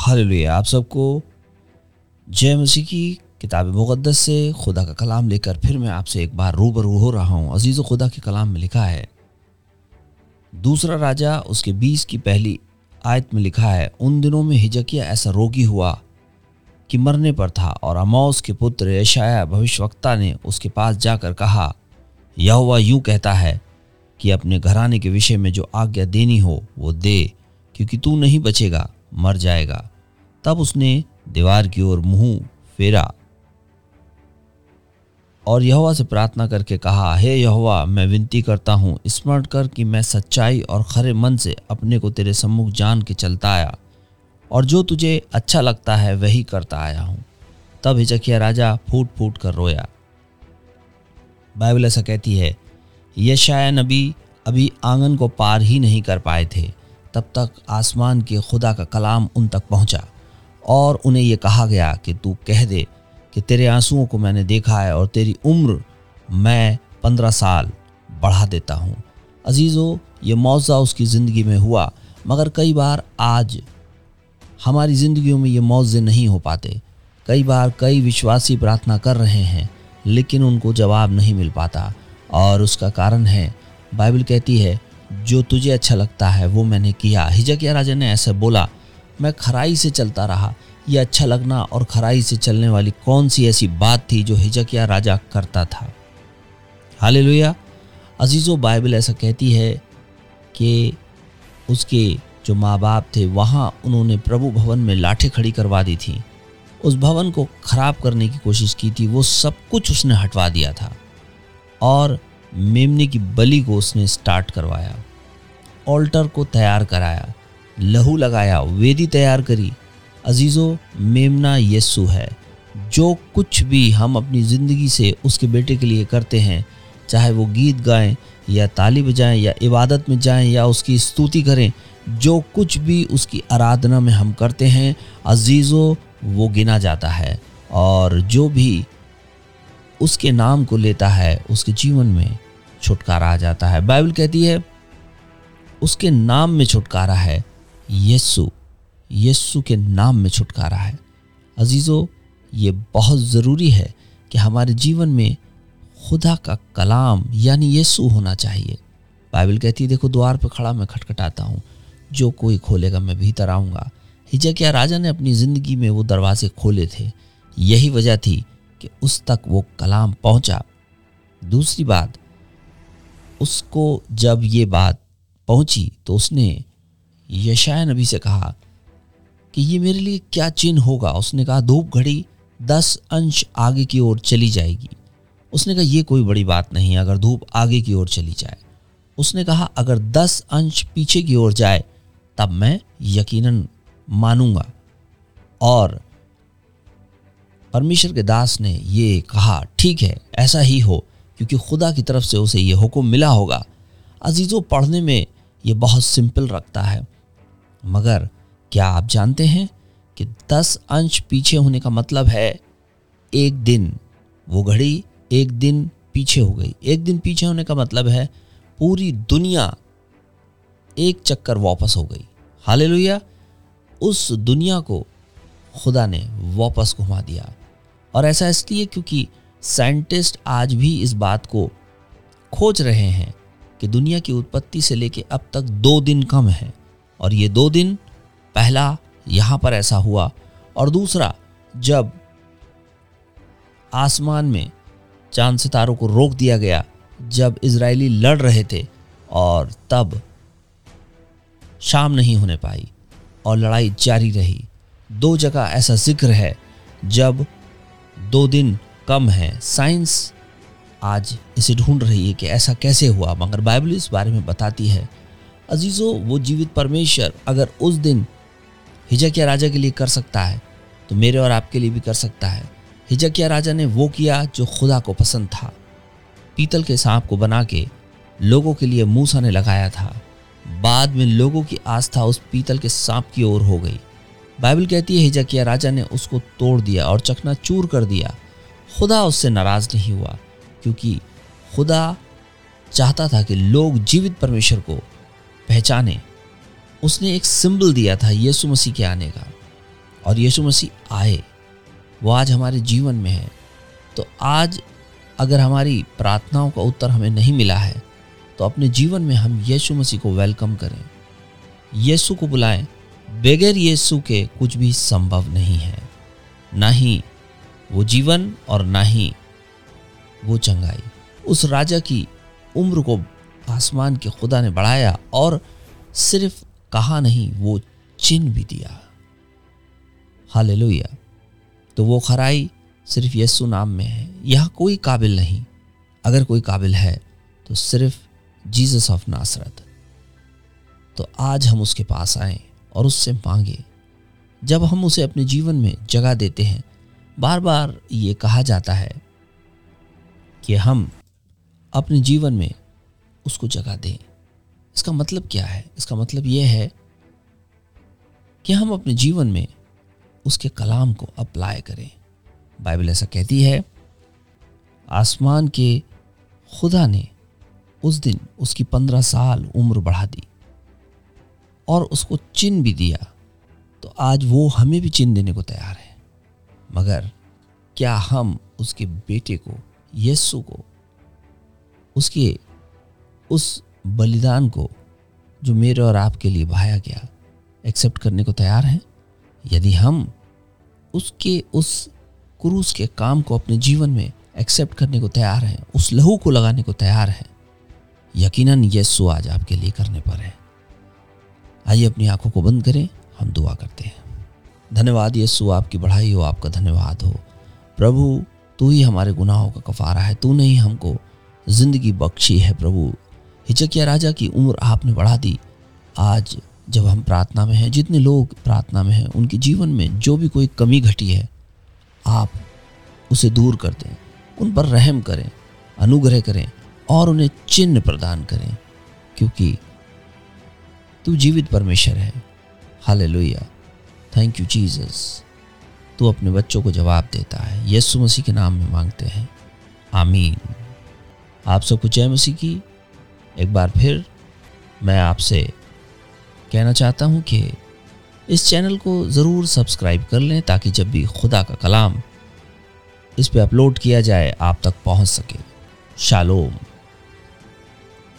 Hallelujah. आप सबको जय मसीह की किताब मुक़दस से खुदा का कलाम लेकर फिर मैं आपसे एक बार रूबरू हो रहा हूँ। अज़ीज़ खुदा के कलाम में लिखा है। दूसरा राजा उसके बीस की पहली आयत में लिखा है, उन दिनों में हिजकिया ऐसा रोगी हुआ कि मरने पर था और अमौस के पुत्र यशाया भविष्यवक्ता ने उसके पास जाकर कहा, यहोवा यूँ कहता है कि अपने घराने के विषय में जो आज्ञा देनी हो, वो दे, क्योंकि तू नहीं बचेगा। मर जाएगा। तब उसने दीवार की ओर मुँह फेरा और यहोवा से प्रार्थना करके कहा, हे यहोवा, मैं विनती करता हूँ, स्मरण कर कि मैं सच्चाई और खरे मन से अपने को तेरे सम्मुख जान के चलता आया और जो तुझे अच्छा लगता है वही करता आया हूँ। तब हिचकिया राजा फूट फूट कर रोया। बाइबल ऐसा कहती है यशाया नबी अभी आँगन को पार ही नहीं कर पाए थे। तब तक आसमान के खुदा का कलाम उन तक पहुँचा। और उन्हें यह कहा गया कि तू कह दे कि तेरे आंसुओं को मैंने देखा है और तेरी उम्र मैं पंद्रह साल बढ़ा देता हूँ। अजीज़ो ये मुआवजा उसकी ज़िंदगी में हुआ, मगर कई बार आज हमारी ज़िंदगियों में ये मुआवजे नहीं हो पाते। कई बार कई विश्वासी प्रार्थना कर रहे हैं, लेकिन उनको जवाब नहीं मिल पाता। और उसका कारण है, बाइबल कहती है जो तुझे अच्छा लगता है, वो मैंने किया। हिजकिया राजा ने ऐसा बोला, मैं खराई से चलता रहा। ये अच्छा लगना और खराई से चलने वाली कौन सी ऐसी बात थी जो हिजकिया राजा करता था? हाले लोहिया अजीज़ो, बाइबल ऐसा कहती है कि उसके जो माँ बाप थे, वहाँ उन्होंने प्रभु भवन में लाठे खड़ी करवा दी थी। उस भवन को खराब करने की कोशिश की थी। वो सब कुछ उसने हटवा दिया था। और मेमने की बलि को उसने स्टार्ट करवाया ऑल्टर को तैयार कराया, लहू लगाया, वेदी तैयार करी। अजीज़ो, मेमना यस्सु है। जो कुछ भी हम अपनी ज़िंदगी से उसके बेटे के लिए करते हैं, चाहे वो गीत गाएँ, या ताली बजाएँ, या इबादत में जाएँ, या उसकी स्तुति करें, जो कुछ भी उसकी आराधना में हम करते हैं, अजीज़ो, वो गिना जाता है। और जो भी उसके नाम को लेता है, उसके जीवन में छुटकारा आ जाता है। बाइबल कहती है, उसके नाम में छुटकारा है यस्सु यस्सु के नाम में छुटकारा है। अजीज़ो, ये बहुत ज़रूरी है कि हमारे जीवन में खुदा का कलाम, यानी यस्सु होना चाहिए। बाइबल कहती है, देखो, द्वार पर खड़ा मैं खटखटाता हूँ, जो कोई खोलेगा मैं भीतर आऊँगा। हिजकिया राजा ने अपनी ज़िंदगी में वो दरवाजे खोले थे। यही वजह थी कि उस तक वो कलाम पहुँचा। दूसरी बात, उसको जब ये बात पहुँची तो उसने यशाया नबी से कहा कि ये मेरे लिए क्या चिन्ह होगा? उसने कहा, धूप घड़ी दस अंश आगे की ओर चली जाएगी। उसने कहा, ये कोई बड़ी बात नहीं अगर धूप आगे की ओर चली जाए। उसने कहा, अगर दस अंश पीछे की ओर जाए, तब मैं यकीनन मानूँगा। और परमेश्वर के दास ने ये कहा, ठीक है, ऐसा ही हो, क्योंकि खुदा की तरफ़ से उसे ये हुक्म मिला होगा। अजीज़ों, पढ़ने में ये बहुत सिंपल रखता है। मगर क्या आप जानते हैं कि दस अंश पीछे होने का मतलब है, एक दिन वो घड़ी, एक दिन पीछे हो गई। एक दिन पीछे होने का मतलब है, पूरी दुनिया एक चक्कर वापस हो गई। हाले उस दुनिया को खुदा ने वापस घुमा दिया। और ऐसा इसलिए क्योंकि साइंटिस्ट आज भी इस बात को खोज रहे हैं कि दुनिया की उत्पत्ति से लेके अब तक दो दिन कम है और ये दो दिन, पहला यहाँ पर ऐसा हुआ और दूसरा जब आसमान में चाँद सितारों को रोक दिया गया, जब इजरायली लड़ रहे थे और तब शाम नहीं होने पाई और लड़ाई जारी रही। दो जगह ऐसा ज़िक्र है जब दो दिन कम है। साइंस आज इसे ढूंढ रही है कि ऐसा कैसे हुआ, मगर बाइबल इस बारे में बताती है, अजीज़ो, वो जीवित परमेश्वर, अगर उस दिन हिजकिया राजा के लिए कर सकता है तो मेरे और आपके लिए भी कर सकता है। हिजकिया राजा ने वो किया जो खुदा को पसंद था। पीतल के सांप को बना के लोगों के लिए मूसा ने लगाया था। बाद में लोगों की आस्था उस पीतल के सांप की ओर हो गई। बाइबल कहती है हिजकिया राजा ने उसको तोड़ दिया और चकना चूर कर दिया। खुदा उससे नाराज़ नहीं हुआ, क्योंकि खुदा चाहता था कि लोग जीवित परमेश्वर को पहचाने। उसने एक सिंबल दिया था, यीशु मसीह के आने का। और यीशु मसीह आए, वो आज हमारे जीवन में है। तो आज अगर हमारी प्रार्थनाओं का उत्तर हमें नहीं मिला है तो अपने जीवन में हम यीशु मसीह को वेलकम करें। यीशु को बुलाएँ। बगैर यीशु के कुछ भी संभव नहीं है। ना ही वो जीवन और ना ही वो चंगाई। उस राजा की उम्र को आसमान के खुदा ने बढ़ाया और सिर्फ़ कहा नहीं, वो चिन्ह भी दिया। हाल तो वो खराई सिर्फ़ यस्सु नाम में है। यह कोई काबिल नहीं। अगर कोई काबिल है तो सिर्फ़ जीसस ऑफ़ नासरत। तो आज हम उसके पास आए। और उससे मांगे। जब हम उसे अपने जीवन में जगह देते हैं बार बार ये कहा जाता है कि हम अपने जीवन में उसको जगह दें। इसका मतलब क्या है? इसका मतलब यह है कि हम अपने जीवन में उसके कलाम को अप्लाई करें। बाइबल ऐसा कहती है, आसमान के खुदा ने उस दिन उसकी पंद्रह साल उम्र बढ़ा दी। और उसको चिन्ह भी दिया तो आज वो हमें भी चिन्ह देने को तैयार है। मगर क्या हम उसके बेटे को यस्सु को, उसके उस बलिदान को, जो मेरे और आपके लिए बहाया गया एक्सेप्ट करने को तैयार हैं? यदि हम उसके, उस क्रूस के काम को अपने जीवन में एक्सेप्ट करने को तैयार हैं, उस लहू को लगाने को तैयार हैं, यकीनन यस्सु आज आपके लिए करने पर है। आइए अपनी आँखों को बंद करें, हम दुआ करते हैं। धन्यवाद यस्सु आपकी बढ़ाई हो, आपका धन्यवाद हो। प्रभु, तू ही हमारे गुनाहों का कफारा है, तूने ही हमको ज़िंदगी बख्शी है प्रभु। हिचकिया राजा की उम्र आपने बढ़ा दी। आज जब हम प्रार्थना में हैं, जितने लोग प्रार्थना में हैं, उनके जीवन में जो भी कोई कमी घटी है, आप उसे दूर कर दें, उन पर रहम करें, अनुग्रह करें और उन्हें चिन्ह प्रदान करें, क्योंकि तू जीवित परमेश्वर है। हाल थैंक यू जीसस तू अपने बच्चों को जवाब देता है। यीशु मसीह के नाम में मांगते हैं। आमीन। आप सबको जय मसीह की? एक बार फिर मैं आपसे कहना चाहता हूँ कि इस चैनल को ज़रूर सब्सक्राइब कर लें ताकि जब भी खुदा का कलाम इस पर अपलोड किया जाए, आप तक पहुँच सके। शालोम।